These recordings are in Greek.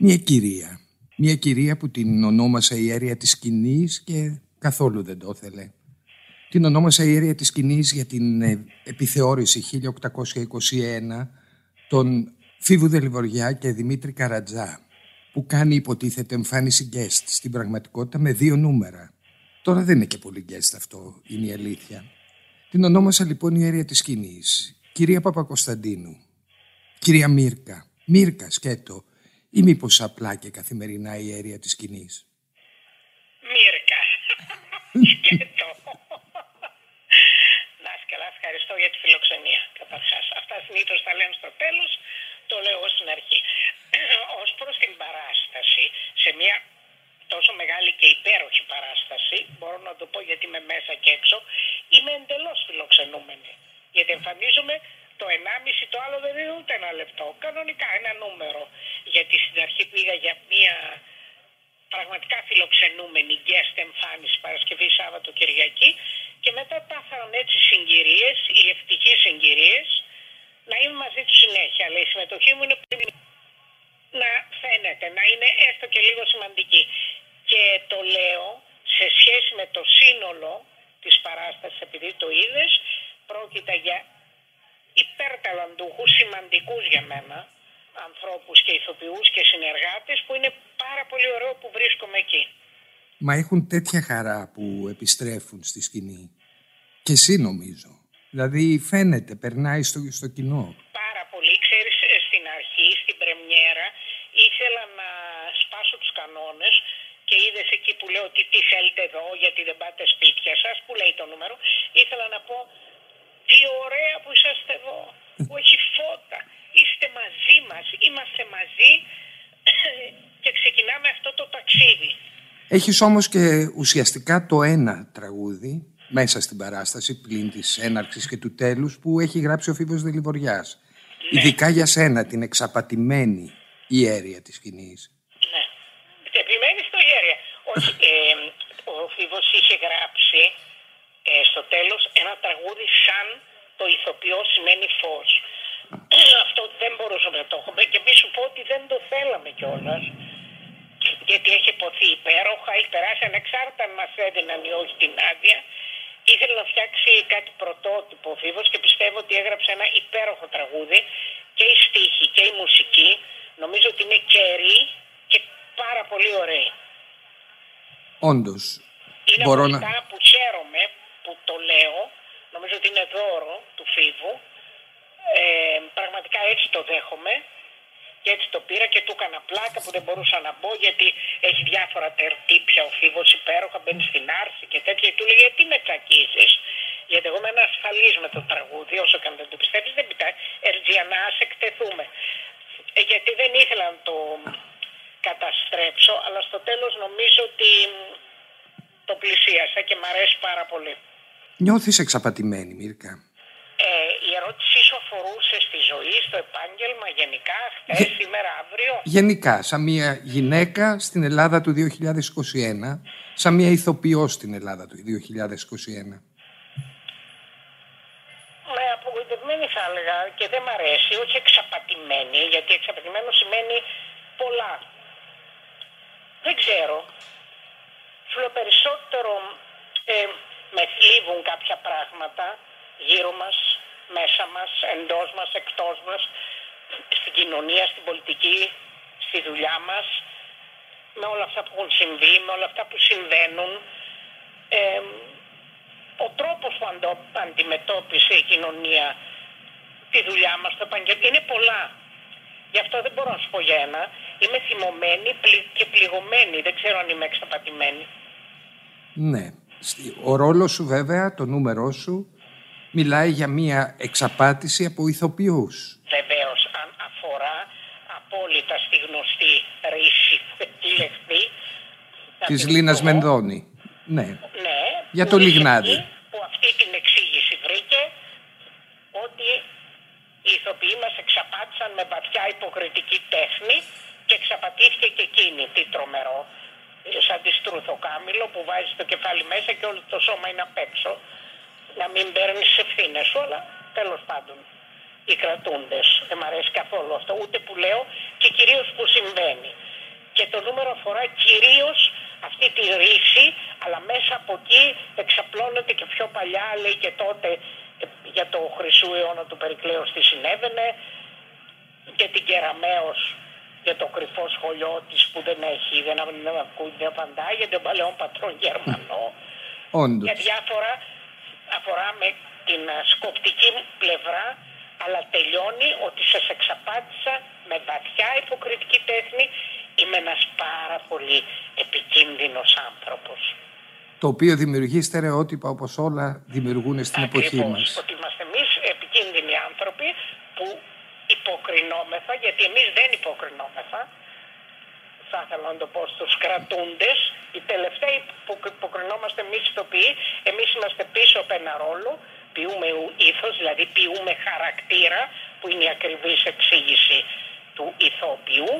Μια κυρία. Μια κυρία που την ονόμασα η αίρια της σκηνής και καθόλου δεν το ήθελε. Την ονόμασα η αίρια της σκηνής για την ε, επιθεώρηση 1821 των Φίβου Δελιβοριά και Δημήτρη Καρατζά που κάνει υποτίθεται εμφάνιση guest στην πραγματικότητα με δύο νούμερα. Τώρα δεν είναι και πολύ guest αυτό, είναι η αλήθεια. Την ονόμασα λοιπόν η αίρια της σκηνής. Κυρία Παπακοσταντίνου. Κυρία Μύρκα. Μύρκα σκέτο. Ή μήπως απλά και καθημερινά η αίρια της σκηνής; Μύρκα. σκέτο. Να καλά, ευχαριστώ για τη φιλοξενία καταρχάς. Αυτά συνήθως τα λένε στο τέλος, το λέω εγώ στην αρχή. Ως προς την παράσταση, σε μια τόσο μεγάλη και υπέροχη παράσταση, μπορώ να το πω γιατί είμαι μέσα και έξω, είμαι εντελώς φιλοξενούμενη. Γιατί εμφανίζομαι το 1,5, το άλλο δεν είναι ούτε ένα λεπτό. Κανονικά ένα νούμερο. Γιατί στην αρχή πήγα για μια πραγματικά φιλοξενούμενη guest εμφάνιση Παρασκευή, Σάββατο, Κυριακή και μετά πάθαν έτσι συγκυρίες, οι ευτυχείς συγκυρίες, να είμαι μαζί τους συνέχεια. Αλλά η συμμετοχή μου είναι πολύ να φαίνεται, να είναι έστω και λίγο σημαντική. Και το λέω σε σχέση με το σύνολο της παράστασης, επειδή το είδες, πρόκειται για υπερταλαντούχους, σημαντικούς για μένα, ανθρώπους και ηθοποιούς και συνεργάτες που είναι πάρα πολύ ωραίο που βρίσκομαι εκεί. Μα έχουν τέτοια χαρά που επιστρέφουν στη σκηνή. Και εσύ νομίζω. Δηλαδή φαίνεται, περνάει στο, στο κοινό. Πάρα πολύ. Ξέρεις, στην αρχή, στην πρεμιέρα, ήθελα να σπάσω τους κανόνες και είδες εκεί που λέω ότι τι θέλετε εδώ, γιατί δεν πάτε σπίτια σας, που λέει το νούμερο, ήθελα να πω τι ωραία που είσαστε εδώ, που έχει φώτα, είστε μαζί μας, είμαστε μαζί και ξεκινάμε αυτό το ταξίδι. Έχεις όμως και ουσιαστικά το ένα τραγούδι μέσα στην παράσταση πλην της έναρξης και του τέλους που έχει γράψει ο Φίβος Δελιβοριάς. Ναι. Ειδικά για σένα την εξαπατημένη ιέρια της σκηνής. Ναι. Επιμένει στο ιέρια. Όχι, ε, ο Φίβος είχε γράψει ε, στο τέλος ένα τραγούδι σαν το ηθοποιό σημαίνει φως. Αυτό δεν μπορούσαμε να το έχουμε και μη σου πω ότι δεν το θέλαμε κιόλας. Γιατί έχει υποθεί υπέροχα, έχει περάσει ανεξάρτητα αν μας έδιναν ή όχι την άδεια. Ήθελε να φτιάξει κάτι πρωτότυπο ο και πιστεύω ότι έγραψε ένα υπέροχο τραγούδι και η στίχη και η μουσική. Νομίζω ότι είναι καιρή και πάρα πολύ ωραία. Όντως. Είναι Μπορώ από αυτά που χαίρομαι που το λέω, νομίζω ότι είναι δώρο του Φίβου. Ε, πραγματικά έτσι το δέχομαι και έτσι το πήρα και του έκανα πλάκα που δεν μπορούσα να μπω γιατί έχει διάφορα τερτύπια ο Φίβος υπέροχα, μπαίνει στην άρση και τέτοια και του λέει γιατί με τσακίζεις; Γιατί εγώ είμαι ασφαλής με το τραγούδι όσο και αν δεν το πιστεύεις δεν πειράζει Ερτζιανά ας εκτεθούμε ε, γιατί δεν ήθελα να το καταστρέψω αλλά στο τέλος νομίζω ότι το πλησίασα και μ' αρέσει πάρα πολύ. Νιώθεις εξαπατημένη, Μίρκα. Ε, η ερώτησή σου αφορούσε στη ζωή, στο επάγγελμα, γενικά, χθες, σήμερα, αύριο; Γενικά, σαν μια γυναίκα στην Ελλάδα του 2021, σαν μια ηθοποιό στην Ελλάδα του 2021. Με απογοητευμένη θα έλεγα και δεν μ' αρέσει, όχι εξαπατημένη, γιατί εξαπατημένο σημαίνει πολλά. Δεν ξέρω. Σου περισσότερο ε, με θλίβουν κάποια πράγματα γύρω μας, μέσα μας, εντός μας, εκτός μας, στην κοινωνία, στην πολιτική, στη δουλειά μας, με όλα αυτά που έχουν συμβεί, με όλα αυτά που συμβαίνουν. Ε, ο τρόπος που αντιμετώπισε η κοινωνία τη δουλειά μας, το επαγγελματικό, είναι πολλά. Γι' αυτό δεν μπορώ να σου πω για ένα. Είμαι θυμωμένη και πληγωμένη. Δεν ξέρω αν είμαι εξαπατημένη. Ναι. Ο ρόλος σου βέβαια, το νούμερό σου, μιλάει για μια εξαπάτηση από ηθοποιούς. Βεβαίως, αν αφορά απόλυτα στη γνωστή ρίση που έχει λεχθεί. Της Λίνας Μενδώνη. Ναι. ναι. Για το Λιγνάδι. Που αυτή την εξήγηση βρήκε ότι οι ηθοποιοί μας εξαπάτησαν με βαθιά υποκριτική τέχνη και εξαπατήθηκε και εκείνη. Τι τρομερό σαν τη στρουθοκάμιλο που βάζει το κεφάλι μέσα και όλο το σώμα είναι απ' έξω. Να μην παίρνεις τι ευθύνες σου, αλλά τέλος πάντων οι κρατούντες. Δεν μ' αρέσει καθόλου αυτό, ούτε που λέω και κυρίως που συμβαίνει. το νούμερο αφορά κυρίως αυτή τη ρίση, αλλά μέσα από εκεί εξαπλώνεται και πιο παλιά, λέει και τότε ε, για το χρυσού αιώνα του Περικλέους τι συνέβαινε, και την Κεραμαίος για το κρυφό σχολείο της που δεν έχει, δεν, δεν ακούει, δεν απαντάει για τον παλαιό πατρόν Γερμανό. Όντως. Για διάφορα αφορά με την σκοπτική πλευρά αλλά τελειώνει ότι σας εξαπάτησα με βαθιά υποκριτική τέχνη είμαι ένας πάρα πολύ επικίνδυνος άνθρωπος. Το οποίο δημιουργεί στερεότυπα όπως όλα δημιουργούν στην Ακριβώς, εποχή μας. ότι είμαστε εμείς επικίνδυνοι άνθρωποι που υποκρινόμεθα, γιατί εμείς δεν υποκρινόμεθα, θα ήθελα να το πω στους κρατούντες, οι τελευταίοι που υποκρινόμαστε εμείς ηθοποιοί, εμείς είμαστε πίσω από ένα ρόλο, ποιούμε ήθος, δηλαδή ποιούμε χαρακτήρα, που είναι η ακριβής εξήγηση του ηθοποιού,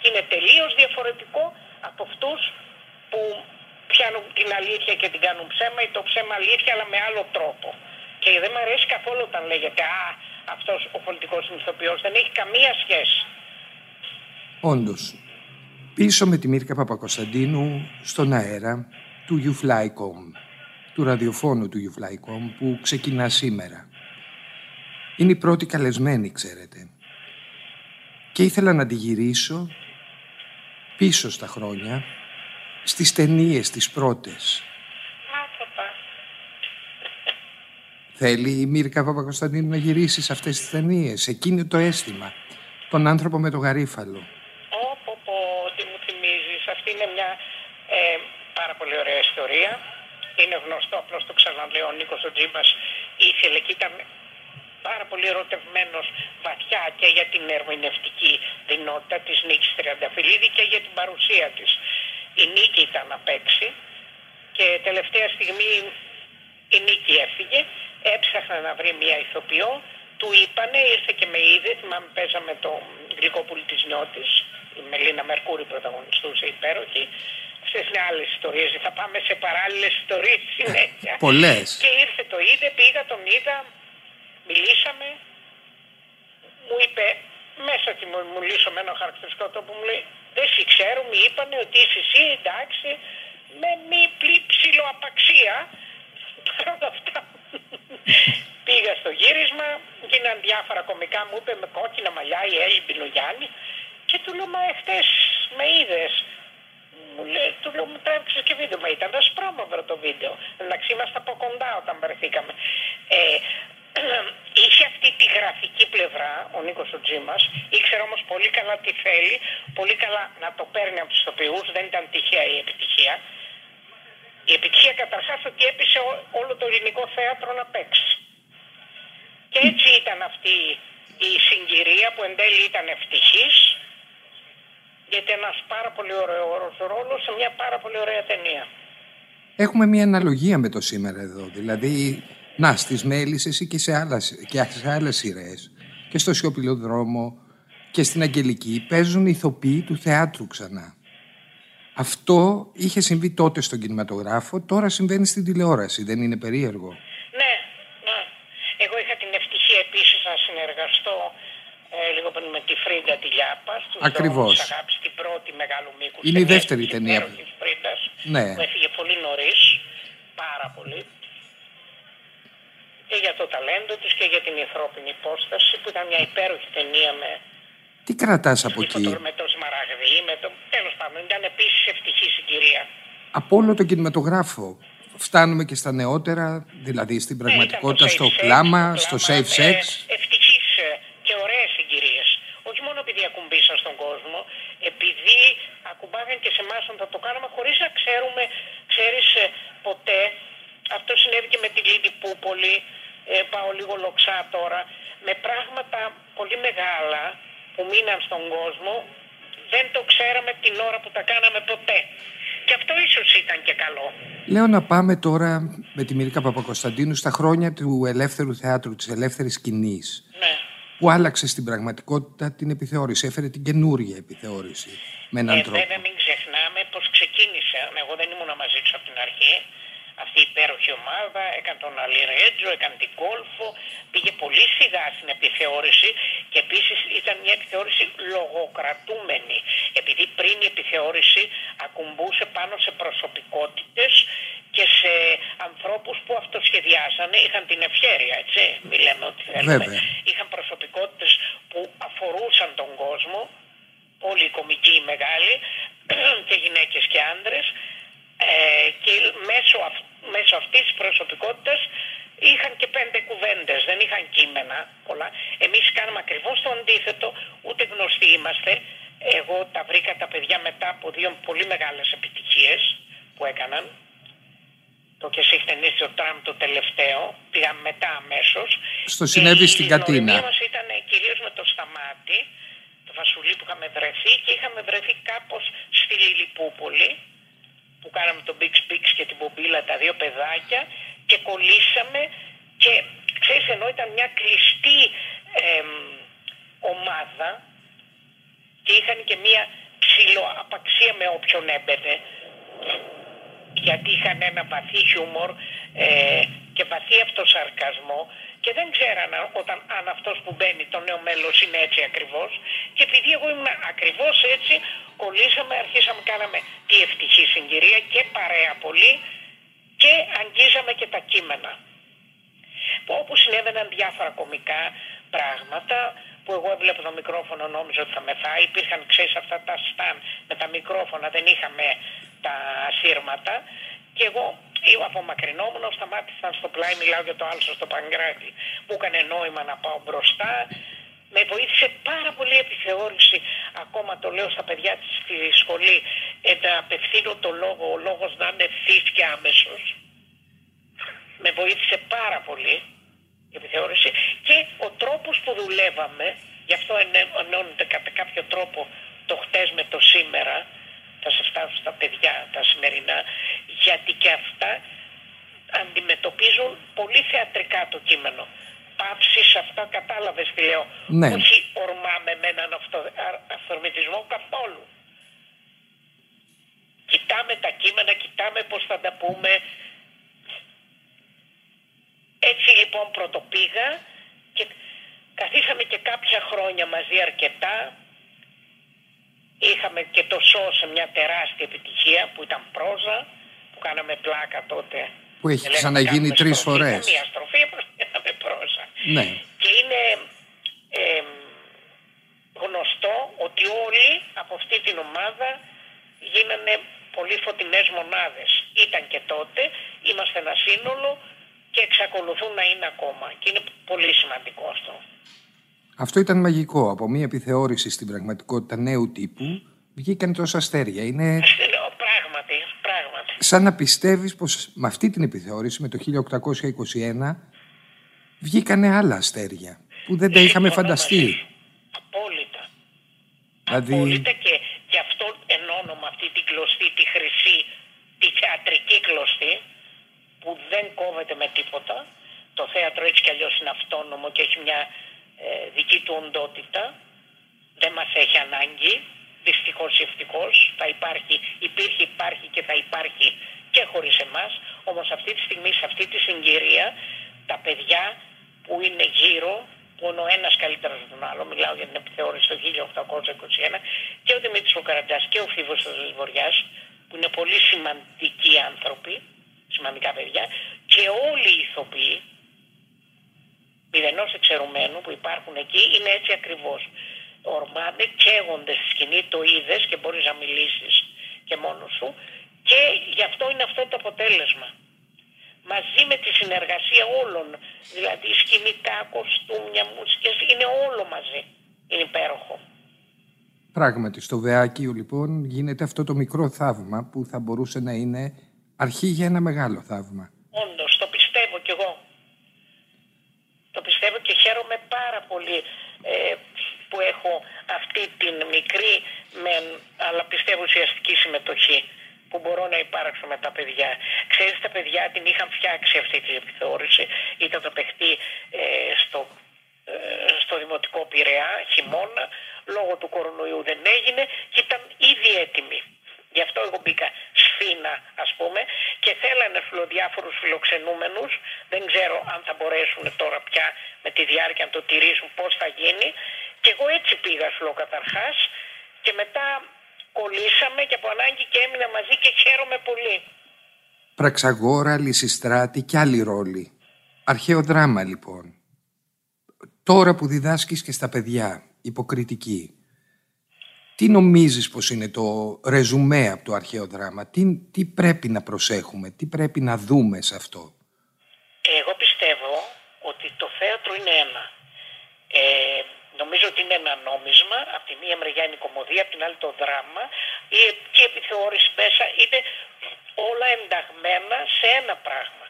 και είναι τελείως διαφορετικό από αυτούς που πιάνουν την αλήθεια και την κάνουν ψέμα ή το ψέμα αλήθεια αλλά με άλλο τρόπο. Και δεν μου αρέσει καθόλου όταν λέγεται «Α, αυτός ο πολιτικός ηθοποιός δεν έχει καμία σχέση». Όντως. Πίσω με τη Μίρκα Παπακοσταντίνου στον αέρα του YouFlyCom, του ραδιοφώνου του YouFlyCom που ξεκινά σήμερα. Είναι η πρώτη καλεσμένη, ξέρετε. Και ήθελα να τη γυρίσω πίσω στα χρόνια, στις ταινίες τις πρώτες. Θέλει η Μίρκα Παπακοσταντίνου να γυρίσει σε αυτές τις ταινίες, εκείνο το αίσθημα, τον άνθρωπο με το γαρίφαλο. Όπο πω, τι μου θυμίζεις. Αυτή είναι μια ε, πάρα πολύ ωραία ιστορία. Είναι γνωστό, απλώς το ξαναλέω, ο Νίκος ο Τζίμπας ήθελε και ήταν πάρα πολύ ερωτευμένος βαθιά και για την ερμηνευτική δυνότητα της Νίκης Τριανταφυλλίδη και για την παρουσία της. Η Νίκη ήταν να παίξει και τελευταία στιγμή η Νίκη έφυγε, έψαχνε να βρει μια ηθοποιό, του είπανε, ήρθε και με είδε, θυμάμαι παίζαμε το γλυκόπουλη της νιώτης, η Μελίνα Μερκούρη πρωταγωνιστούσε υπέροχη. Αυτές είναι άλλες ιστορίες, θα πάμε σε παράλληλες ιστορίες συνέχεια. Πολλές. Και ήρθε το είδε, πήγα, τον είδα, μιλήσαμε, μου είπε, μέσα και μου μιλήσω με ένα χαρακτηριστικό τρόπο μου λέει, δεν σε ξέρω, μου είπανε ότι είσαι εσύ, εντάξει, με μη ψηλοαπαξία. Παρ' όλα αυτά πήγα στο γύρισμα, γίναν διάφορα κομικά, μου είπε με κόκκινα μαλλιά η Έλλη Μπιλογιάννη και του λέω, μα εχθές με είδες. Μου λέει, του λέω, μου τράβηξε και βίντεο. Μα ήταν ασπρόμαυρο το βίντεο. Εντάξει, είμαστε από κοντά όταν βρεθήκαμε. Ε, είχε αυτή τη γραφική πλευρά ο Νίκος ο Τζίμας, ήξερε όμως πολύ καλά τι θέλει, πολύ καλά να το παίρνει από τους ηθοποιούς, δεν ήταν τυχαία η επιτυχία. Η επιτυχία καταρχάς ότι έπεισε ό- όλο το ελληνικό θέατρο να παίξει. Και έτσι ήταν αυτή η συγκυρία που εν τέλει ήταν ευτυχής, γιατί ένας πάρα πολύ ωραίος ρόλος σε μια πάρα πολύ ωραία ταινία. Έχουμε μια αναλογία με το σήμερα εδώ. Δηλαδή, να, στις Μέλισσες ή και σε, άλλα, και σε άλλες σειρές και στο Σιωπηλό Δρόμο και στην Αγγελική παίζουν ηθοποιοί του θεάτρου ξανά. Αυτό είχε συμβεί τότε στον κινηματογράφο, τώρα συμβαίνει στην τηλεόραση. Δεν είναι περίεργο; Ναι, ναι. Εγώ είχα την ευτυχία επίσης να συνεργαστώ ε, λίγο πριν με τη Φρίντα τη Λιάπα. Στους Ακριβώς. δρόμους της αγάπης, την πρώτη μεγάλου μήκους. Είναι η δεύτερη ταινία. Της Φρίντας, Ναι. που έφυγε πολύ νωρίς, πάρα πολύ. Και για το ταλέντο της και για την ανθρώπινη υπόσταση που ήταν μια υπέροχη ταινία με, Τι κρατάς από τη εκεί, φωτο- με το Σμαραγδί, με το... Τέλος πάντων, ήταν επίσης ευτυχή συγκυρία. από όλο τον κινηματογράφο. Φτάνουμε και στα νεότερα, δηλαδή στην πραγματικότητα, Ναι, ήταν στο το safe sex, κλάμα, στο κλάμα, safe sex. Ε, ευτυχείς ε, και ωραίες συγκυρίες. Όχι μόνο επειδή ακουμπήσαν στον κόσμο, επειδή ακουμπάγαν και σε εμά όταν θα το κάναμε χωρίς να ξέρουμε, ξέρεις ε, ποτέ. Αυτό συνέβη και με τη Λίδη Πούπολη, ε, πάω λίγο λοξά τώρα, με πράγματα πολύ μεγάλα που μείναν στον κόσμο, δεν το ξέραμε την ώρα που τα κάναμε ποτέ. Και αυτό ίσως ήταν και καλό. Λέω να πάμε τώρα με τη Μυρίκα Παπακοσταντίνου στα χρόνια του ελεύθερου θεάτρου, της ελεύθερης σκηνής, Ναι. που άλλαξε στην πραγματικότητα την επιθεώρηση, έφερε την καινούργια επιθεώρηση με έναν Ε, τρόπο. βέβαια μην ξεχνάμε πως ξεκίνησε. Εγώ δεν ήμουν μαζί του από την αρχή. Αυτή η υπέροχη ομάδα έκανε τον Αλιρέτζο, έκανε την Κόλφο, πήγε πολύ σιγά στην επιθεώρηση και επίσης ήταν μια επιθεώρηση λογοκρατούμενη. Επειδή πριν η επιθεώρηση ακουμπούσε πάνω σε προσωπικότητες και σε ανθρώπους που αυτοσχεδιάσανε, είχαν την ευχέρεια, έτσι, μη λέμε ότι θέλουμε. Είχαν προσωπικότητες που αφορούσαν τον κόσμο, όλοι οι κομικοί οι μεγάλοι, και γυναίκες και άντρες, ε, και μέσω, αυ, μέσω αυτής της προσωπικότητας είχαν και πέντε κουβέντες, δεν είχαν κείμενα πολλά. Εμείς κάναμε ακριβώς το αντίθετο, ούτε γνωστοί είμαστε. Εγώ τα βρήκα τα παιδιά μετά από δύο πολύ μεγάλες επιτυχίες που έκαναν. Το και εσύ χτενίσει το τραμ το τελευταίο, πήγαμε μετά αμέσως. Στο συνέβη στην Κατίνα. Η μας ήταν κυρίως με το σταμάτη, το Βασουλή που είχαμε βρεθεί και είχαμε βρεθεί κάπως στη Λιλιπούπολη που κάναμε τον Big Speaks και την Πομπίλα, τα δύο παιδάκια και κολλήσαμε και ξέρεις ενώ ήταν μια κλειστή ομάδα και είχαν και μια ψηλοαπαξία με όποιον έμπαινε γιατί είχαν ένα βαθύ χιούμορ ε, και βαθύ αυτοσαρκασμό και δεν ξέραν όταν, αν αυτός που μπαίνει το νέο μέλος είναι έτσι ακριβώς και επειδή εγώ ήμουν ακριβώς έτσι κολλήσαμε, αρχίσαμε, κάναμε τη ευτυχή συγκυρία και παρέα πολύ και αγγίζαμε και τα κείμενα. Όπου συνέβαιναν διάφορα κομικά πράγματα που εγώ έβλεπα το μικρόφωνο νόμιζα ότι θα μεθάει. Υπήρχαν ξέρεις αυτά τα σταν με τα μικρόφωνα, δεν είχαμε τα σύρματα και εγώ απομακρυνόμουν, σταμάτησαν στο πλάι, μιλάω για το άλλο στο Παγκράτη, που έκανε νόημα να πάω μπροστά. Με βοήθησε πάρα πολύ η επιθεώρηση, ακόμα το λέω στα παιδιά της στη σχολή, ε, να απευθύνω το λόγο, ο λόγος να είναι ευθύς και άμεσος. Με βοήθησε πάρα πολύ η επιθεώρηση. Και ο τρόπος που δουλεύαμε, γι' αυτό ενώνεται κατά κάποιο τρόπο το χτες με το σήμερα, θα σε φτάσω στα παιδιά τα σημερινά, γιατί και αυτά αντιμετωπίζουν πολύ θεατρικά το κείμενο. Πάψεις αυτά κατάλαβες τι λέω. Ναι. Όχι ορμάμε με έναν αυτο, αυθορμητισμό καθόλου. Κοιτάμε τα κείμενα, κοιτάμε πώς θα τα πούμε. Έτσι λοιπόν πρωτοπήγα και καθίσαμε και κάποια χρόνια μαζί αρκετά Είχαμε και το σώ σε μια τεράστια επιτυχία που ήταν πρόζα, που κάναμε πλάκα τότε. Που έχει ξαναγίνει τρεις φορές. Μια στροφή που κάναμε πρόζα. Ναι. Και είναι ε, γνωστό ότι όλοι από αυτή την ομάδα γίνανε πολύ φωτεινές μονάδες. Ήταν και τότε, είμαστε ένα σύνολο και εξακολουθούν να είναι ακόμα. Και είναι πολύ σημαντικό αυτό. Αυτό ήταν μαγικό. Από μια επιθεώρηση στην πραγματικότητα νέου τύπου βγήκαν τόσα αστέρια. Είναι... Πράγματι, πράγματι. Σαν να πιστεύεις πως με αυτή την επιθεώρηση, με το 1821, βγήκανε άλλα αστέρια που δεν τα είχαμε φανταστεί. Απόλυτα. Δηλαδή... Απόλυτα και, και αυτό ενώνω με αυτή την κλωστή, τη χρυσή, τη θεατρική κλωστή, που δεν κόβεται με τίποτα. Το θέατρο έτσι κι αλλιώς είναι αυτόνομο και έχει μια ε, δική του οντότητα. Δεν μας έχει ανάγκη, δυστυχώς ή ευτυχώς. Θα υπάρχει, υπήρχε, υπάρχει και θα υπάρχει και χωρίς εμάς. Όμως αυτή τη στιγμή, σε αυτή τη συγκυρία, τα παιδιά που είναι γύρω, που είναι ο ένας καλύτερος από τον άλλο, μιλάω για την επιθεώρηση το 1821, και ο Δημήτρης Καραντζά και ο Φίβος του Βοριά, που είναι πολύ σημαντικοί άνθρωποι, σημαντικά παιδιά, και όλοι οι ηθοποιοί, μηδενός εξαιρουμένου που υπάρχουν εκεί είναι έτσι ακριβώς. Ορμάνε, καίγονται στη σκηνή, το είδες και μπορείς να μιλήσεις και μόνος σου και γι' αυτό είναι αυτό το αποτέλεσμα. Μαζί με τη συνεργασία όλων, δηλαδή σκηνικά, κοστούμια, μουσικές, είναι όλο μαζί. Είναι υπέροχο. Πράγματι, στο Βεάκιο λοιπόν γίνεται αυτό το μικρό θαύμα που θα μπορούσε να είναι αρχή για ένα μεγάλο θαύμα. Όντως, το πιστεύω κι εγώ και χαίρομαι πάρα πολύ ε, που έχω αυτή την μικρή με, αλλά πιστεύω ουσιαστική συμμετοχή που μπορώ να υπάρξω με τα παιδιά. Ξέρεις, τα παιδιά την είχαν φτιάξει αυτή τη επιθεώρηση. Ήταν το παιχτή ε, στο, ε, στο Δημοτικό Πειραιά, χειμώνα, λόγω του κορονοϊού δεν έγινε και ήταν ήδη έτοιμοι. Γι' αυτό εγώ μπήκα σφίνα ας πούμε και θέλανε φιλοδιάφορους φιλοξενούμενους. Δεν ξέρω αν θα μπορέσουν τώρα πια με τη διάρκεια να το τηρήσουν πώς θα γίνει. Και εγώ έτσι πήγα σλό καταρχάς και μετά κολλήσαμε πέσαμε και από ανάγκη και έμεινα μαζί και χαίρομαι πολύ. Πραξαγόρα, Λυσιστράτη και άλλοι ρόλοι. Αρχαίο δράμα λοιπόν. Τώρα που διδάσκεις και στα παιδιά, υποκριτική. Τι νομίζεις πως είναι το ρεζουμέ από το αρχαίο δράμα, τι, τι πρέπει να προσέχουμε, τι πρέπει να δούμε σε αυτό; Εγώ πιστεύω ότι το θέατρο είναι ένα. Ε, νομίζω ότι είναι ένα νόμισμα, από τη μία μεριά είναι η κομμωδία, από την άλλη το δράμα και η επιθεώρηση μέσα είναι όλα ενταγμένα σε ένα πράγμα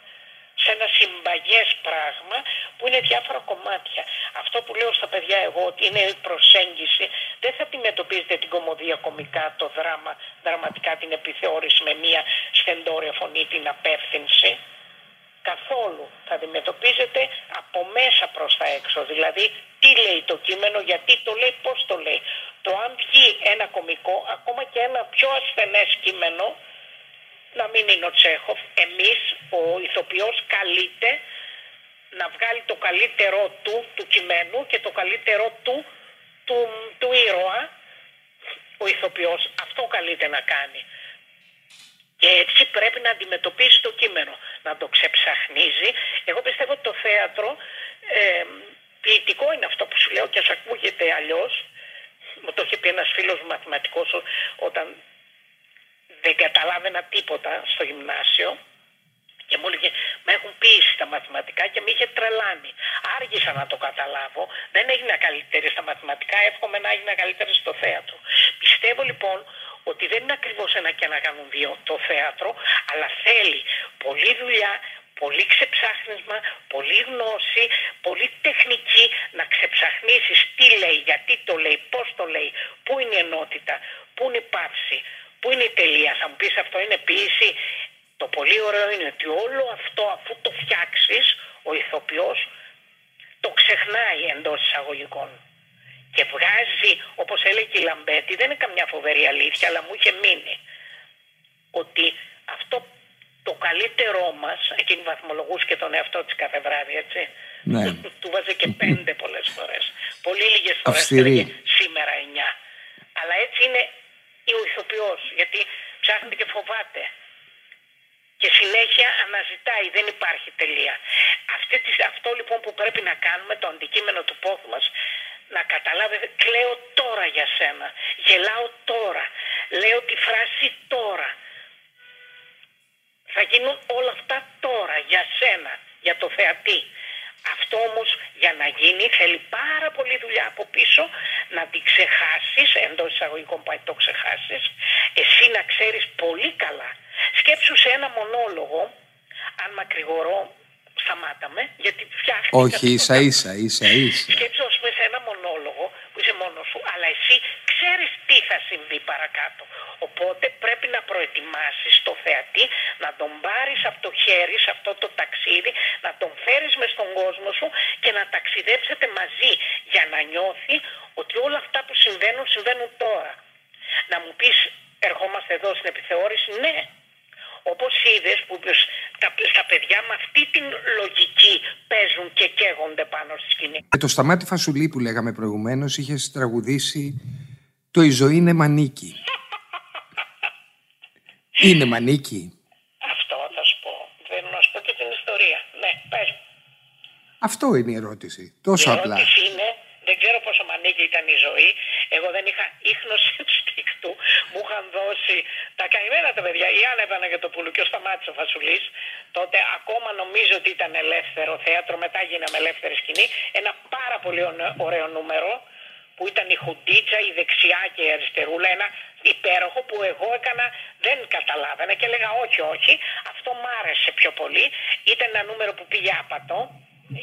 σε ένα συμπαγές πράγμα που είναι διάφορα κομμάτια. Αυτό που λέω στα παιδιά εγώ ότι είναι η προσέγγιση δεν θα αντιμετωπίζετε την κομμωδία κομικά, το δράμα, δραματικά την επιθεώρηση με μία στεντόρια φωνή, την απεύθυνση. Καθόλου θα αντιμετωπίζετε από μέσα προς τα έξω. Δηλαδή τι λέει το κείμενο, γιατί το λέει, πώς το λέει. Το αν βγει ένα κομικό, ακόμα και ένα πιο ασθενές κείμενο, να μην είναι ο Τσέχοφ. Εμείς, ο ηθοποιός καλείται να βγάλει το καλύτερό του, του κειμένου και το καλύτερό του, του, του ήρωα, ο ηθοποιός. Αυτό καλείται να κάνει. Και έτσι πρέπει να αντιμετωπίζει το κείμενο, να το ξεψαχνίζει. Εγώ πιστεύω ότι το θέατρο ε, ποιητικό είναι αυτό που σου λέω και ας ακούγεται αλλιώς. Μου το είχε πει ένας φίλος μαθηματικός όταν δεν καταλάβαινα τίποτα στο γυμνάσιο και μου έλεγε με έχουν πείσει τα μαθηματικά και με είχε τρελάνει. Άργησα να το καταλάβω. Δεν έγινα καλύτερη στα μαθηματικά, εύχομαι να έγινα καλύτερη στο θέατρο. Πιστεύω λοιπόν ότι δεν είναι ακριβώς ένα και ένα κάνουν δύο το θέατρο, αλλά θέλει πολλή δουλειά, πολύ ξεψάχνισμα, πολύ γνώση, πολύ τεχνική να ξεψαχνίσεις τι λέει, γιατί το λέει, πώς το λέει, πού είναι η ενότητα, πού είναι η πάυση, Πού είναι η τελεία, θα μου πεις αυτό είναι ποιήση. Το πολύ ωραίο είναι ότι όλο αυτό αφού το φτιάξεις, ο ηθοποιός το ξεχνάει εντός εισαγωγικών. Και βγάζει, όπως έλεγε η Λαμπέτη, δεν είναι καμιά φοβερή αλήθεια, αλλά μου είχε μείνει. Ότι αυτό το καλύτερό μας, εκείνη βαθμολογούσε και τον εαυτό της κάθε βράδυ, έτσι. Ναι. Του βάζε και πέντε πολλές φορές. Πολύ λίγες φορές σήμερα εννιά. Αλλά έτσι είναι ή ο ηθοποιός γιατί ψάχνεται και φοβάται και συνέχεια αναζητάει, δεν υπάρχει τελεία. Αυτή, αυτό λοιπόν που πρέπει να κάνουμε, το αντικείμενο του πόθου μας, να καταλάβετε, κλαίω τώρα για σένα, γελάω τώρα, λέω τη φράση τώρα. Θα γίνουν όλα αυτά τώρα, για σένα, για το θεατή. Αυτό όμως για να γίνει θέλει πάρα πολύ δουλειά από πίσω να την ξεχάσεις, εντός εισαγωγικών πάει το ξεχάσεις, εσύ να ξέρεις πολύ καλά. Σκέψου σε ένα μονόλογο, αν μακρηγορώ, σταμάταμε, γιατί φτιάχνει. Όχι, ίσα ίσα, ίσα ίσα. Σκέψου σε ένα μονόλογο που είσαι μόνος σου, αλλά εσύ ξέρεις τι θα συμβεί παρακάτω. Οπότε πρέπει να προετοιμάσεις το θεατή, να τον πάρεις από το χέρι σε αυτό το ταξίδι, να τον φέρεις μες στον κόσμο σου και να ταξιδέψετε μαζί για να νιώθει ότι όλα αυτά που συμβαίνουν, συμβαίνουν τώρα. Να μου πεις, ερχόμαστε εδώ στην επιθεώρηση, ναι, όπως είδες που στα παιδιά με αυτή την λογική παίζουν και καίγονται πάνω στη σκηνή. Και το Σταμάτη Φασουλή που λέγαμε προηγουμένως είχε τραγουδήσει το «Η ζωή είναι μανίκι». είναι μανίκι. Αυτό θα σου πω. Θέλω να σου πω και την ιστορία. Ναι, πες. Αυτό είναι η ερώτηση. Τόσο η απλά. ερώτηση είναι, δεν ξέρω πόσο μανίκι ήταν η ζωή. Εγώ δεν είχα ίχνος του μου είχαν δώσει τα καημένα τα παιδιά. Η Άννα Επαναγετοπούλου και ο Σταμάτης ο Φασουλής. Τότε ακόμα νομίζω ότι ήταν ελεύθερο θέατρο, μετά γίναμε ελεύθερη σκηνή. Ένα πάρα πολύ ωραίο νούμερο που ήταν η Χουντίτσα, η δεξιά και η αριστερούλα, ένα υπέροχο που εγώ έκανα, δεν καταλάβαινα και έλεγα όχι, όχι, αυτό μ' άρεσε πιο πολύ. Ήταν ένα νούμερο που πήγε άπατο,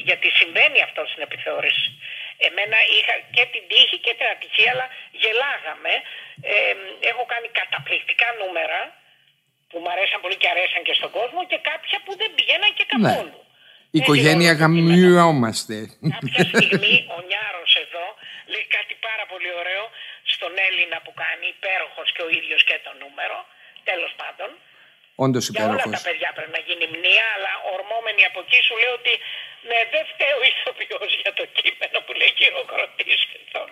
γιατί συμβαίνει αυτό στην επιθεώρηση. Εμένα είχα και την τύχη και την ατυχία, αλλά γελάγαμε. Ε, έχω κάνει καταπληκτικά νούμερα που μου αρέσαν πολύ και αρέσαν και στον κόσμο και κάποια που δεν πηγαίναν και ναι. καθόλου. Ναι. Η οικογένεια γαμιόμαστε. Κάποια στιγμή ο Νιάρος εδώ λέει κάτι πάρα πολύ ωραίο στον Έλληνα που κάνει υπέροχος και ο ίδιος και το νούμερο. Τέλος πάντων. Όντως Για όλα τα παιδιά πρέπει να γίνει μνήα, αλλά ορμόμενοι από εκεί σου λέω ότι ναι, δεν φταίει ο ηθοποιός για το κείμενο που λέει χειροκροτής εδώ.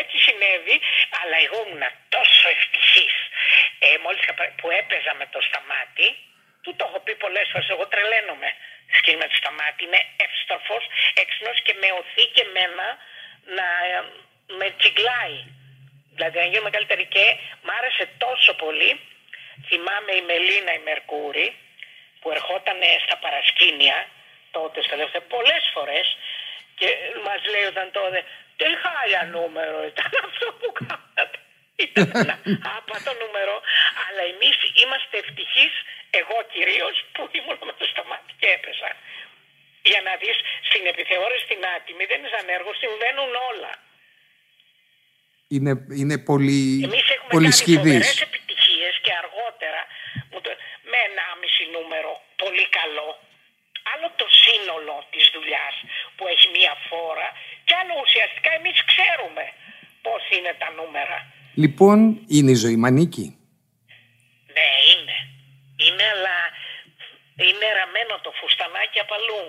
Έτσι συνέβη, αλλά εγώ ήμουν τόσο ευτυχής μόλις που έπαιζα με το σταμάτη, του το έχω πει πολλές φορές, εγώ τρελαίνομαι σκηνή με το σταμάτη, είναι εύστροφος, έξυπνος και με οθεί και μένα να ε, με τσιγκλάει. Δηλαδή να γίνω μεγαλύτερη και μ' άρεσε τόσο πολύ. Θυμάμαι η Μελίνα η Μερκούρη που ερχόταν στα παρασκήνια τότε στα τελευταία πολλές φορές και μας λέει όταν τότε τι χάλια νούμερο ήταν αυτό που κάνατε. Ήταν ένα άπατο νούμερο, αλλά εμείς είμαστε ευτυχείς, εγώ κυρίως, που ήμουν με το σταμάτη και έπεσα. Για να δεις, στην επιθεώρηση στην άτιμη δεν είναι ανέργο, συμβαίνουν όλα. Είναι, είναι πολύ, Εμείς έχουμε πολύ κάνει σχηδής. φοβερές επιτυχίες και αργότερα με ένα μισή νούμερο πολύ καλό. Άλλο το σύνολο της δουλειάς που έχει μία φόρα και άλλο ουσιαστικά εμείς ξέρουμε πώς είναι τα νούμερα. Λοιπόν, είναι η ζωή μανίκη; Ναι, είναι. Είναι, αλλά είναι ραμμένο το φουστανάκι απαλού.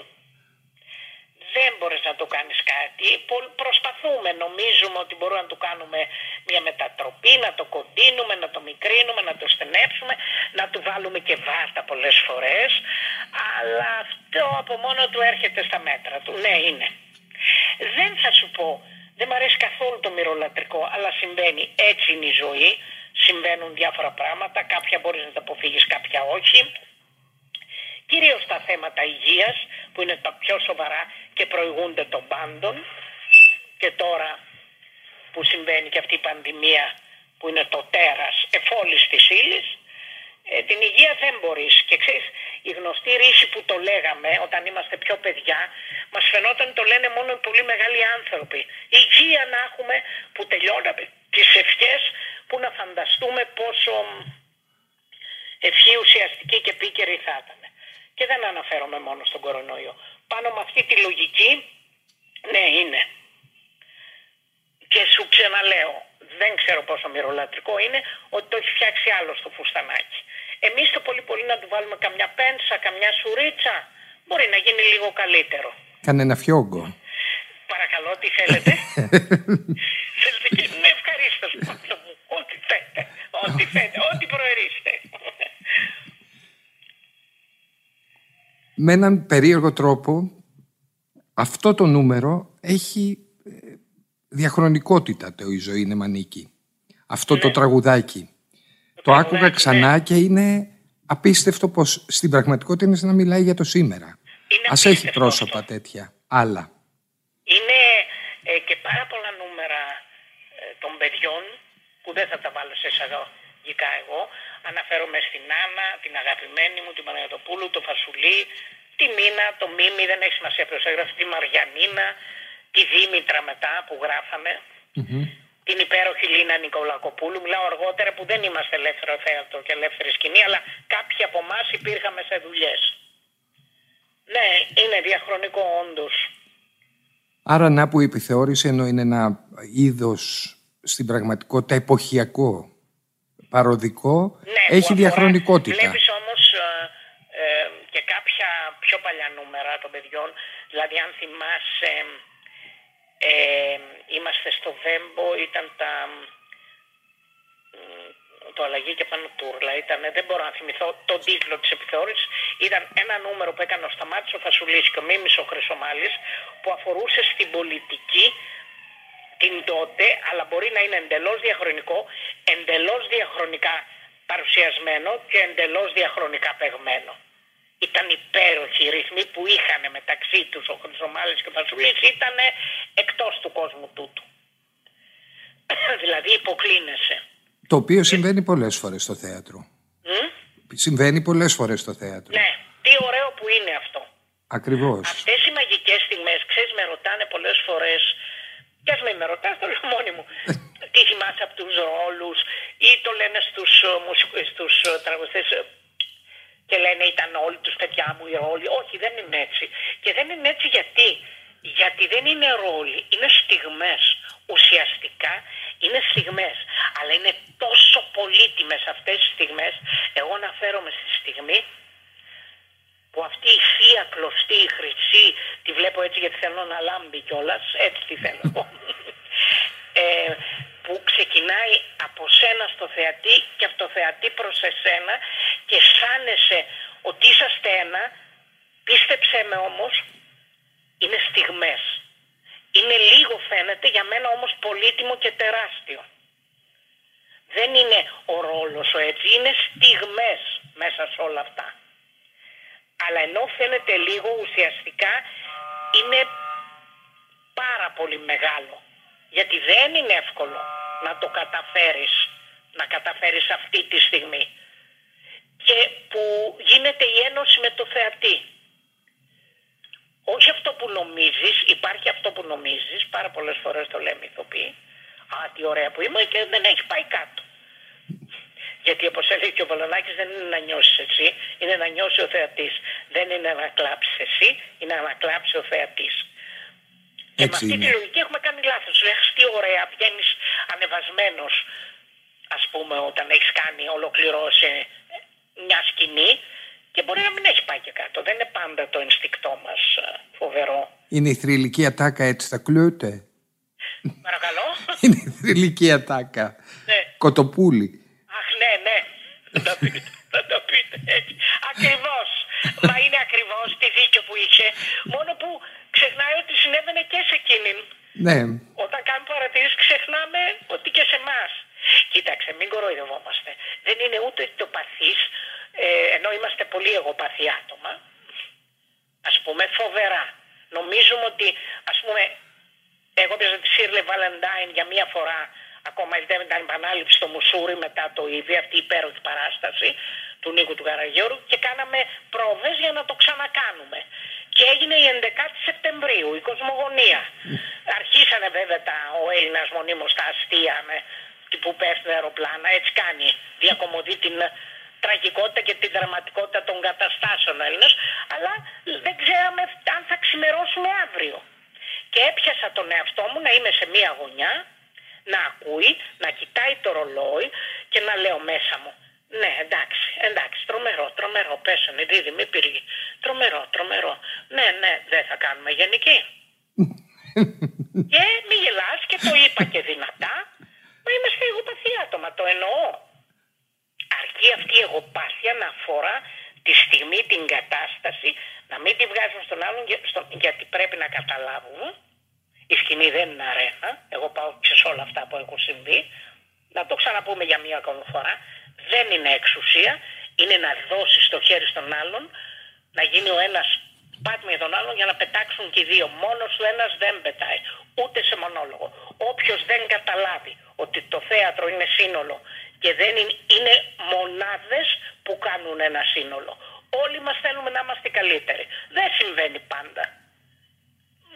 Δεν μπορείς να το κάνεις κάτι. Προσπαθούμε, νομίζουμε ότι μπορούμε να του κάνουμε μια μετατροπή, να το κοντίνουμε, να το μικρύνουμε, να το στενέψουμε, να του βάλουμε και βάρτα πολλές φορές. Αλλά αυτό από μόνο του έρχεται στα μέτρα του. Ναι, είναι. Δεν θα σου πω, δεν μου αρέσει καθόλου το μυρολατρικό, αλλά συμβαίνει. Έτσι είναι η ζωή. Συμβαίνουν διάφορα πράγματα. Κάποια μπορείς να τα αποφύγεις, κάποια όχι κυρίως τα θέματα υγείας που είναι τα πιο σοβαρά και προηγούνται των πάντων και τώρα που συμβαίνει και αυτή η πανδημία που είναι το τέρας εφόλης της ύλης. Ε, την υγεία δεν μπορείς και ξέρεις η γνωστή ρίση που το λέγαμε όταν είμαστε πιο παιδιά μας φαινόταν το λένε μόνο οι πολύ μεγάλοι άνθρωποι υγεία να έχουμε που τελειώναμε τις ευχές που να φανταστούμε πόσο ευχή ουσιαστική και επίκαιρη θα ήταν και δεν αναφέρομαι μόνο στον κορονοϊό. Πάνω με αυτή τη λογική, ναι είναι. Και σου ξαναλέω, δεν ξέρω πόσο μυρολατρικό είναι, ότι το έχει φτιάξει άλλος στο φουστανάκι. Εμείς το πολύ πολύ να του βάλουμε καμιά πένσα, καμιά σουρίτσα, μπορεί να γίνει λίγο καλύτερο. Κανένα φιόγκο. Παρακαλώ, τι θέλετε; θέλετε και ναι, ευχαρίστως. Ό,τι θέλετε. Ό,τι θέλετε. Ό,τι με έναν περίεργο τρόπο αυτό το νούμερο έχει ε, διαχρονικότητα το «Η ζωή είναι μανίκη». Αυτό το ναι. τραγουδάκι. Το, άκουγα ξανά ναι. και είναι απίστευτο πως στην πραγματικότητα είναι να μιλάει για το σήμερα. Είναι Ας έχει πρόσωπα τέτοια. Άλλα. Είναι ε, και πάρα πολλά νούμερα ε, των παιδιών που δεν θα τα βάλω σε εισαγωγικά εγώ Αναφέρομαι στην Άννα, την αγαπημένη μου, την Παναγιωτοπούλου, το Φασουλή, τη Μίνα, το Μίμη, δεν έχει σημασία ποιος έγραφε, τη Μαριανίνα, τη Δήμητρα μετά που γραφαμε την υπέροχη Λίνα Νικολακοπούλου. Μιλάω αργότερα που δεν είμαστε ελεύθερο θέατρο και ελεύθερη σκηνή, αλλά κάποιοι από εμάς υπήρχαμε σε δουλειές. Ναι, είναι διαχρονικό όντως. Άρα να που η επιθεώρηση ενώ είναι ένα είδος στην πραγματικότητα εποχιακό παροδικό ναι, έχει διαχρονικότητα. Βλέπεις όμως ε, ε, και κάποια πιο παλιά νούμερα των παιδιών, δηλαδή αν θυμάσαι ε, είμαστε στο Βέμπο, ήταν τα το αλλαγή και πάνω τούρλα ήταν, δεν μπορώ να θυμηθώ τον τίτλο της επιθεώρησης, ήταν ένα νούμερο που έκανε ο Σταμάτης ο Φασουλής και ο Μίμης ο Χρυσομάλης που αφορούσε στην πολιτική την τότε, αλλά μπορεί να είναι εντελώς διαχρονικό, εντελώς διαχρονικά παρουσιασμένο και εντελώς διαχρονικά παιγμένο. Ήταν υπέροχοι οι ρυθμοί που είχαν μεταξύ τους ο Χρυσομάλης και ο Φασουλής ήταν εκτός του κόσμου τούτου. δηλαδή υποκλίνεσαι. Το οποίο συμβαίνει πολλές φορές στο θέατρο. Mm? Συμβαίνει πολλές φορές στο θέατρο. Ναι, τι ωραίο που είναι αυτό. Ακριβώς. Αυτές οι μαγικές στιγμές, ξέρεις με ρωτάνε πολλές φορές και ας μην με ρωτάς, το λέω μόνη μου. Τι θυμάσαι από τους ρόλους ή το λένε στους, ε, στους ε, τραγουδιστές ε, και λένε ήταν όλοι τους παιδιά μου οι ρόλοι. Όχι, δεν είναι έτσι. Και δεν είναι έτσι γιατί. Γιατί δεν είναι ρόλοι, είναι στιγμές. Ουσιαστικά είναι στιγμές. Αλλά είναι τόσο πολύτιμες αυτές τις στιγμές. Εγώ αναφέρομαι στη στιγμή που αυτή η θεία κλωστή, η χρυσή, τη βλέπω έτσι γιατί θέλω να λάμπει κιόλας, έτσι τη θέλω. ε, που ξεκινάει ξεκινάει από σένα στο θεατή και από το θεατή προς εσένα και αισθάνεσαι ότι είσαστε ένα, πίστεψέ με όμως, είναι στιγμές. Είναι λίγο φαίνεται, για μένα όμως πολύτιμο και τεράστιο. Δεν είναι ο ρόλος ο έτσι, είναι στιγμές μέσα σε όλα αυτά. Αλλά ενώ φαίνεται λίγο ουσιαστικά είναι πάρα πολύ μεγάλο. Γιατί δεν είναι εύκολο να το καταφέρεις, να καταφέρεις αυτή τη στιγμή. Και που γίνεται η ένωση με το θεατή. Όχι αυτό που νομίζεις, υπάρχει αυτό που νομίζεις, πάρα πολλές φορές το λέμε ηθοποιοί. Α, τι ωραία που είμαι και δεν έχει πάει κάτω. Γιατί όπως έλεγε και ο Βαλανάκη, δεν είναι να νιώσεις εσύ, είναι να νιώσει ο θεατής. Δεν είναι να κλάψει εσύ, είναι να κλάψει ο θεατής. Και με αυτή τη λογική έχουμε κάνει λάθος. Λε τι ωραία, βγαίνεις ανεβασμένος, ας πούμε, όταν έχεις κάνει, ολοκληρώσει μια σκηνή και μπορεί να μην έχει πάει και κάτω. Δεν είναι πάντα το ενστικτό μας ε, φοβερό. Είναι η θρηλυκή ατάκα έτσι θα κλούτε. Παρακαλώ. είναι η θρηλυκή ατάκα. Ναι. Κοτοπούλη. Αχ, ναι, ναι. Θα το πείτε, θα το πείτε έτσι. Ακριβώς. Μα είναι ακριβώς τη δίκιο που είχε. Μόνο που ξεχνάει ότι συνέβαινε και σε εκείνην. Ναι. Όταν κάνουμε παρατηρήσεις, ξεχνάμε ότι και σε εμάς. Κοίταξε, μην κοροϊδευόμαστε. Δεν είναι ούτε το παθή, ε, ενώ είμαστε πολύ εγωπαθή άτομα. Α πούμε, φοβερά. Νομίζουμε ότι, ας πούμε, εγώ έπαιζα τη Σίρλε Βαλεντάιν για μία φορά ακόμα ήταν επανάληψη στο Μουσούρι μετά το ίδιο, αυτή η υπέροχη παράσταση του Νίκου του Καραγιώρου και κάναμε πρόβες για να το ξανακάνουμε. Και έγινε η 11η Σεπτεμβρίου, η κοσμογονία. Αρχίσανε βέβαια τα, ο Έλληνας μονίμως τα αστεία με που πέφτουν αεροπλάνα, έτσι κάνει. Διακομωδεί την τραγικότητα και την δραματικότητα των καταστάσεων Έλληνας, αλλά δεν ξέραμε αν θα ξημερώσουμε αύριο. Και έπιασα τον εαυτό μου να είμαι σε μία γωνιά, να ακούει, να κοιτάει το ρολόι και να λέω μέσα μου ναι, εντάξει, εντάξει, τρομερό, τρομερό, πέσανε, δίδυ, μη πύργη. Τρομερό, τρομερό. Ναι, ναι, δεν θα κάνουμε γενική. και μη γελάς και το είπα και δυνατά. Μα είμαστε εγωπαθή άτομα, το εννοώ. Αρκεί αυτή η εγωπάθεια να αφορά τη στιγμή, την κατάσταση, να μην τη βγάζουμε στον άλλον γιατί πρέπει να καταλάβουμε. Η σκηνή δεν είναι αρένα. Εγώ πάω σε όλα αυτά που έχουν συμβεί. Να το ξαναπούμε για μία ακόμη φορά δεν είναι εξουσία, είναι να δώσεις το χέρι στον άλλον, να γίνει ο ένας πάτημα για τον άλλον για να πετάξουν και οι δύο. Μόνος του ένας δεν πετάει, ούτε σε μονόλογο. Όποιος δεν καταλάβει ότι το θέατρο είναι σύνολο και δεν είναι, είναι μονάδες που κάνουν ένα σύνολο. Όλοι μας θέλουμε να είμαστε καλύτεροι. Δεν συμβαίνει πάντα.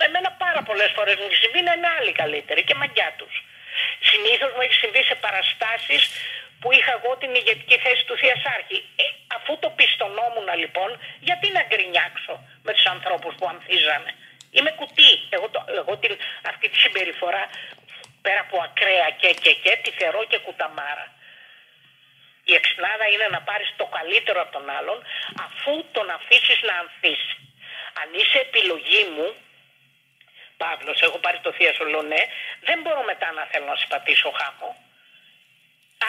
Εμένα πάρα πολλές φορές μου έχει συμβεί να είναι άλλοι καλύτεροι και μαγιά τους. Συνήθως μου έχει συμβεί σε παραστάσεις που είχα εγώ την ηγετική θέση του Θειασάρχη. Ε, αφού το πιστονόμουν λοιπόν, γιατί να γκρινιάξω με τους ανθρώπους που ανθίζανε; Είμαι κουτί. Εγώ, το, εγώ την, αυτή τη συμπεριφορά πέρα από ακραία και και και τη θεωρώ και κουταμάρα. Η εξυπνάδα είναι να πάρεις το καλύτερο από τον άλλον αφού τον αφήσεις να ανθίσει. Αν είσαι επιλογή μου, Παύλος, έχω πάρει το Θεία Σολονέ, δεν μπορώ μετά να θέλω να συμπατήσω χάμω.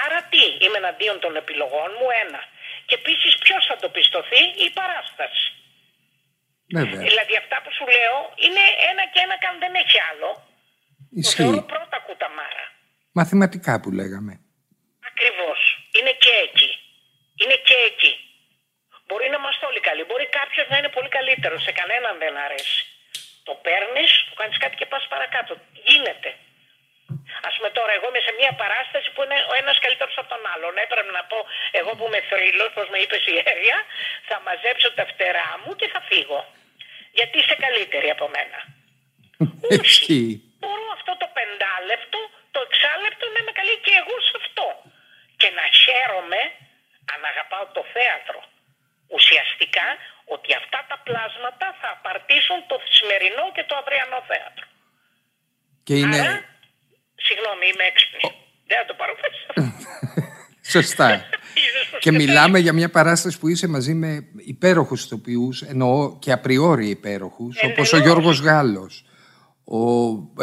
Άρα τι, είμαι εναντίον των επιλογών μου, ένα. Και επίσης ποιος θα το πιστωθεί, η παράσταση. Βέβαια. Δηλαδή αυτά που σου λέω είναι ένα και ένα καν δεν έχει άλλο. Ισχύει. Το θεωρώ πρώτα κουταμάρα. Μαθηματικά που λέγαμε. Ακριβώς. Είναι και εκεί. Είναι και εκεί. Μπορεί να είμαστε όλοι καλοί. Μπορεί κάποιος να είναι πολύ καλύτερος. Σε κανέναν δεν αρέσει. Το παίρνεις, του κάνεις κάτι και πας παρακάτω. Γίνεται. Α πούμε τώρα, εγώ είμαι σε μια παράσταση που είναι ο ένας καλύτερος από τον άλλον. Έπρεπε να πω, εγώ που είμαι θρύλος, πώς με είπες η Έρια, θα μαζέψω τα φτερά μου και θα φύγω. Γιατί είσαι καλύτερη από μένα. Όχι. Μπορώ αυτό το πεντάλεπτο, το εξάλεπτο να είμαι καλή και εγώ σε αυτό. Και να χαίρομαι αν αγαπάω το θέατρο. Ουσιαστικά ότι αυτά τα πλάσματα θα απαρτήσουν το σημερινό και το αυριανό θέατρο. Και είναι... Άρα, Συγγνώμη, είμαι έξυπνη. Δεν θα το πάρω Σωστά. και μιλάμε για μια παράσταση που είσαι μαζί με υπέροχους ηθοποιούς, εννοώ και απριόρι υπέροχους, όπως ο Γιώργος Γάλλος. Ο,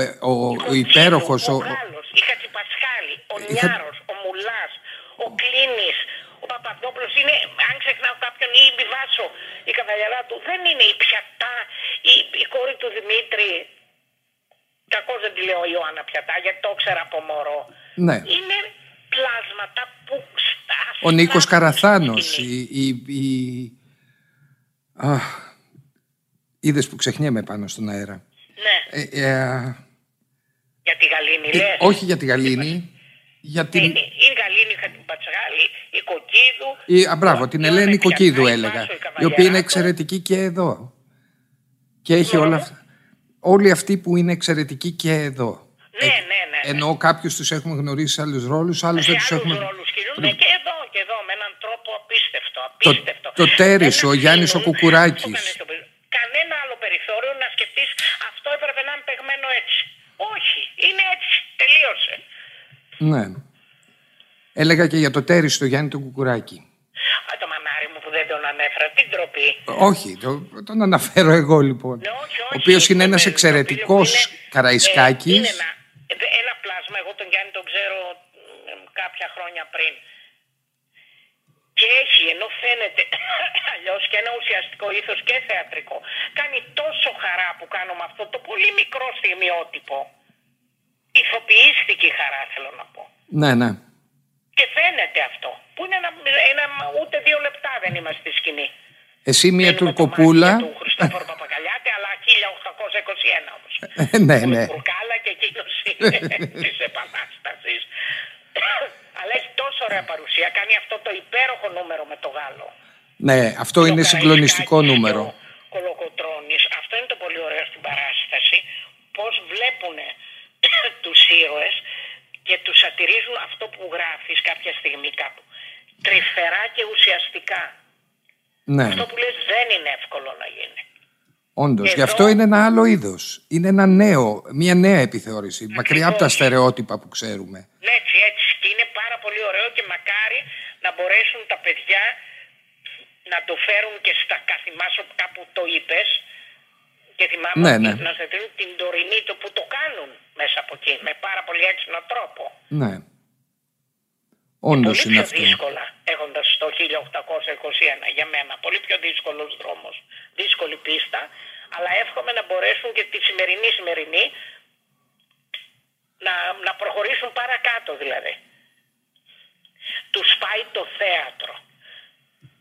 ε, ο, ο, ο υπέροχος. Ο, ο Γάλλος, η Χατζηπασχάλη, ο Μιάρος, ο Μουλάς, ο Κλίνης, ο Παπαδόπουλος είναι, αν ξεχνάω κάποιον, ή η Μπιβάσο, η καβαλιαρά του, δεν είναι η πιατά, η, η κόρη του Δημήτρη, κακό δεν τη λέω Ιωάννα πιατά, γιατί το ήξερα από μωρό. Ναι. Είναι πλάσματα που... Ο Νίκος Καραθάνος, η, η, η... είδες που ξεχνιέμαι πάνω στον αέρα. Ναι. Ε, ε, για τη Γαλήνη, ε, λες. όχι για τη Γαλήνη. Για την... Είναι, η Γαλήνη Χατιμπατσγάλη, η Κοκκίδου. Η, α, μπράβο, την η Ελένη Ιωάννα Κοκκίδου Πιατά, η έλεγα. Βάσο, η Η οποία Καβαλιαράτου. είναι εξαιρετική και εδώ. Και έχει Ναι. όλα αυτά. Όλοι αυτοί που είναι εξαιρετικοί και εδώ. Ναι, ναι, ναι. ναι. Ενώ κάποιους τους έχουμε γνωρίσει σε άλλους ρόλους, άλλους σε δεν τους άλλους έχουμε. ρόλους κινούν, ναι, και εδώ, και εδώ, με έναν τρόπο απίστευτο, Το- απίστευτο. το Τέρις, Δεν ο Γιάννης ο αφήνουν- Κουκουράκης. το κανείς το παιδί. Κανένα άλλο περιθώριο να σκεφτείς αυτό έπρεπε να είναι παιγμένο έτσι. Όχι, είναι έτσι, τελείωσε. Ναι. Έλεγα και για το τέρι στο Γιάννη τον Κουκουράκη. Α, το μανάρι μου που δεν τον ανέφερα, την τροπή. Όχι, το, τον αναφέρω εγώ λοιπόν. Ναι, όχι, όχι. Ο οποίος είναι με- ένας με- εξαιρετικός το οποίο είναι- Καραϊσκάκης. ε, είναι ένα, ε, ένα πλάσμα, εγώ τον Γιάννη τον ξέρω ε, κάποια χρόνια πριν. Και έχει, ενώ φαίνεται αλλιώς και ένα ουσιαστικό ήθος και θεατρικό, κάνει τόσο χαρά που κάνω με αυτό το πολύ μικρό στιγμιότυπο. Ηθοποιήστηκε η χαρά, θέλω να πω. Ναι, ναι. Και φαίνεται αυτό. Που είναι ένα, ένα ούτε δύο λεπτά δεν είμαστε στη σκηνή. Εσύ μια Θέλουμε το τουρκοπούλα. μάτι Του Χριστόφορου Παπακαλιάτη, αλλά 1821 όμως. Ε, ναι, Με ναι. Κουρκάλα και εκείνος είναι της Επανάστασης. αλλά έχει τόσο ωραία παρουσία. Κάνει αυτό το υπέροχο νούμερο με το Γάλλο. Ναι, αυτό είναι Το συγκλονιστικό Καραϊσκάκης νούμερο. και ο Κολοκοτρώνης. Αυτό είναι το πολύ ωραίο στην παράσταση. Πώς βλέπουν τους ήρωες και τους σατυρίζουν αυτό που γράφεις κάποια στιγμή κάπου. Τρυφερά και ουσιαστικά. Ναι, Αυτό που λες δεν είναι εύκολο να γίνει. όντως. Και Γι' εδώ- αυτό είναι ένα άλλο είδος. Είναι ένα νέο, μια νέα επιθεώρηση. Μακριά από τα στερεότυπα που ξέρουμε. Ναι, έτσι, έτσι. Και είναι πάρα πολύ ωραίο και μακάρι να μπορέσουν τα παιδιά να το φέρουν και στα καθημάσω κάπου το είπες και θυμάμαι Ναι, ότι ναι. να σε δίνουν την τωρινή το που το κάνουν μέσα από εκεί με πάρα πολύ έξυπνο τρόπο. Ναι. Όντω πολύ είναι πιο αυτό. δύσκολα έχοντας το 1821 για μένα. Πολύ πιο δύσκολος δρόμος. Δύσκολη πίστα. Αλλά εύχομαι να μπορέσουν και τη σημερινή σημερινή να, να προχωρήσουν παρακάτω δηλαδή. Τους πάει το θέατρο.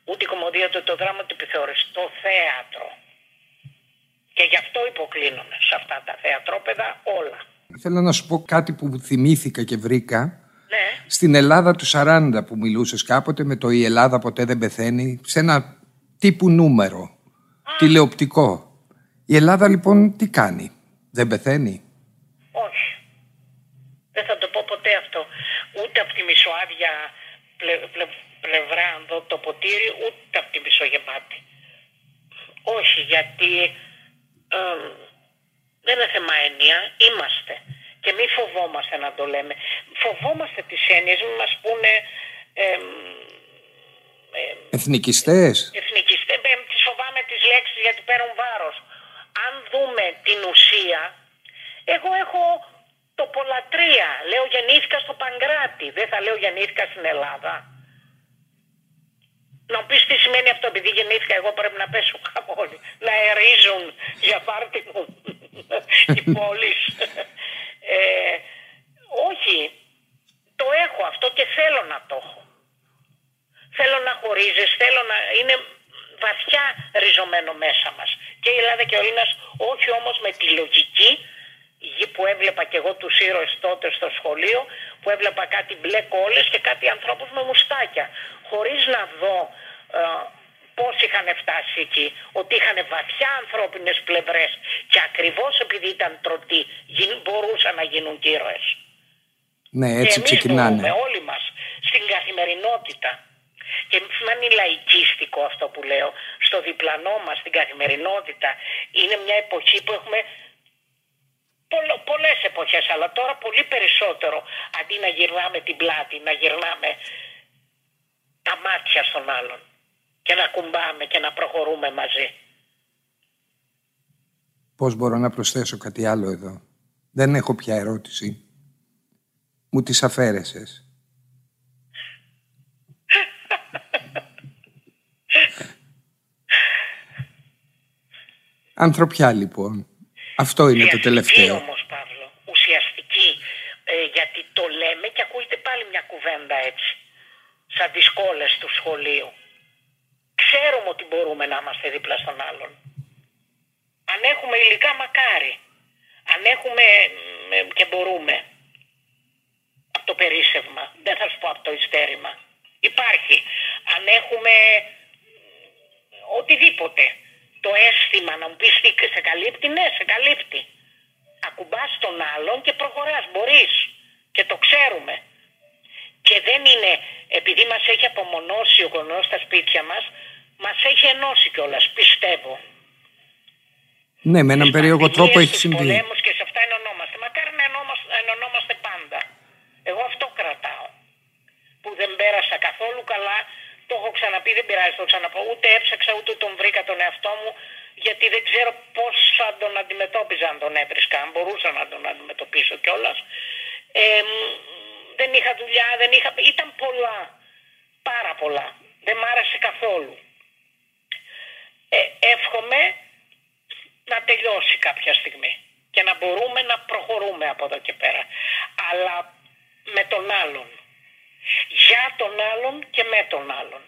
Ούτε η κομμωδία του, το δράμα του επιθεώρησης. Το θέατρο. Και γι' αυτό υποκλίνομαι σε αυτά τα θεατρόπεδα όλα. Θέλω να σου πω κάτι που θυμήθηκα και βρήκα. Ναι. Στην Ελλάδα του 40 που μιλούσες κάποτε με το «Η Ελλάδα ποτέ δεν πεθαίνει» σε ένα τύπου νούμερο, τηλεοπτικό. Η Ελλάδα λοιπόν τι κάνει, δεν πεθαίνει; Όχι. Δεν θα το πω ποτέ αυτό. Ούτε από τη μισοάδια πλε, πλε- πλευρά αν δω το ποτήρι, ούτε από τη μισογεμάτη. Όχι, γιατί ε, δεν είναι θέμα έννοια, είμαστε. Και μη φοβόμαστε να το λέμε. Φοβόμαστε τις έννοιες, μην μας πούνε εμ, εμ, Εθνικιστές. εθνικιστές, ε, τις φοβάμαι τις λέξεις γιατί παίρνουν βάρος. Αν δούμε την ουσία, εγώ έχω το πολλατρία. Λέω γεννήθηκα στο Παγκράτη, δεν θα λέω γεννήθηκα στην Ελλάδα. Να μου πεις τι σημαίνει αυτό, επειδή γεννήθηκα εγώ πρέπει να πέσω κάπου όλοι. Να ερίζουν για πάρτι μου οι πόλεις. Ε, όχι, το έχω αυτό και θέλω να το έχω. Θέλω να χωρίζεις, θέλω να είναι βαθιά ριζωμένο μέσα μας. Και η Ελλάδα και ο Έλληνας, όχι όμως με τη λογική γη που έβλεπα και εγώ τους ήρωες τότε στο σχολείο, που έβλεπα κάτι μπλε κόλλες και κάτι ανθρώπους με μουστάκια. Χωρίς να δω ε, πώς είχαν φτάσει εκεί, ότι είχαν βαθιά ανθρώπινες πλευρές και ακριβώς επειδή ήταν τρωτοί γι- μπορούσαν να γίνουν και ήρωες. Ναι, έτσι και εμείς ξεκινάνε. μπορούμε όλοι μας στην καθημερινότητα. Και μην είναι λαϊκίστικο αυτό που λέω. Στο διπλανό μας, στην καθημερινότητα, είναι μια εποχή που έχουμε πολλο- πολλές εποχές, αλλά τώρα πολύ περισσότερο. Αντί να γυρνάμε την πλάτη, να γυρνάμε τα μάτια στον άλλον και να κουμπάμε και να προχωρούμε μαζί. Πώς μπορώ να προσθέσω κάτι άλλο εδώ; Δεν έχω πια ερώτηση. Μου τις αφαίρεσες. Ανθρωπιά λοιπόν. Αυτό είναι το τελευταίο. όμως Παύλο, ουσιαστική. Ε, γιατί το λέμε και ακούγεται πάλι μια κουβέντα έτσι. Σαν τις κόλλες του σχολείου. Ξέρουμε ότι μπορούμε να είμαστε δίπλα στον άλλον. Αν έχουμε υλικά μακάρι. Αν έχουμε και μπορούμε. Από το περίσευμα. Δεν θα σου πω από το ιστέρημα. Υπάρχει. Αν έχουμε οτιδήποτε το αίσθημα να μου πεις τι σε καλύπτει, ναι, σε καλύπτει. Ακουμπάς τον άλλον και προχωράς, μπορείς. Και το ξέρουμε. Και δεν είναι, επειδή μας έχει απομονώσει ο γονός στα σπίτια μας, μας έχει ενώσει κιόλας, πιστεύω. Ναι, με έναν περίεργο τρόπο έχει συμβεί. πολέμους και σε αυτά ενωνόμαστε. Μακάρι να ενωνόμαστε πάντα. Εγώ αυτό κρατάω. Που δεν πέρασα καθόλου καλά το έχω ξαναπεί, δεν πειράζει, το ξαναπώ. Ούτε έψαξα, ούτε τον βρήκα τον εαυτό μου, γιατί δεν ξέρω πώς θα τον αντιμετώπιζα αν τον έβρισκα, αν μπορούσα να τον αντιμετωπίσω κιόλας. Ε, δεν είχα δουλειά, δεν είχα. ήταν πολλά. Πάρα πολλά. Δεν μ' άρεσε καθόλου. Ε, εύχομαι να τελειώσει κάποια στιγμή και να μπορούμε να προχωρούμε από εδώ και πέρα. Αλλά με τον άλλον για τον άλλον και με τον άλλον.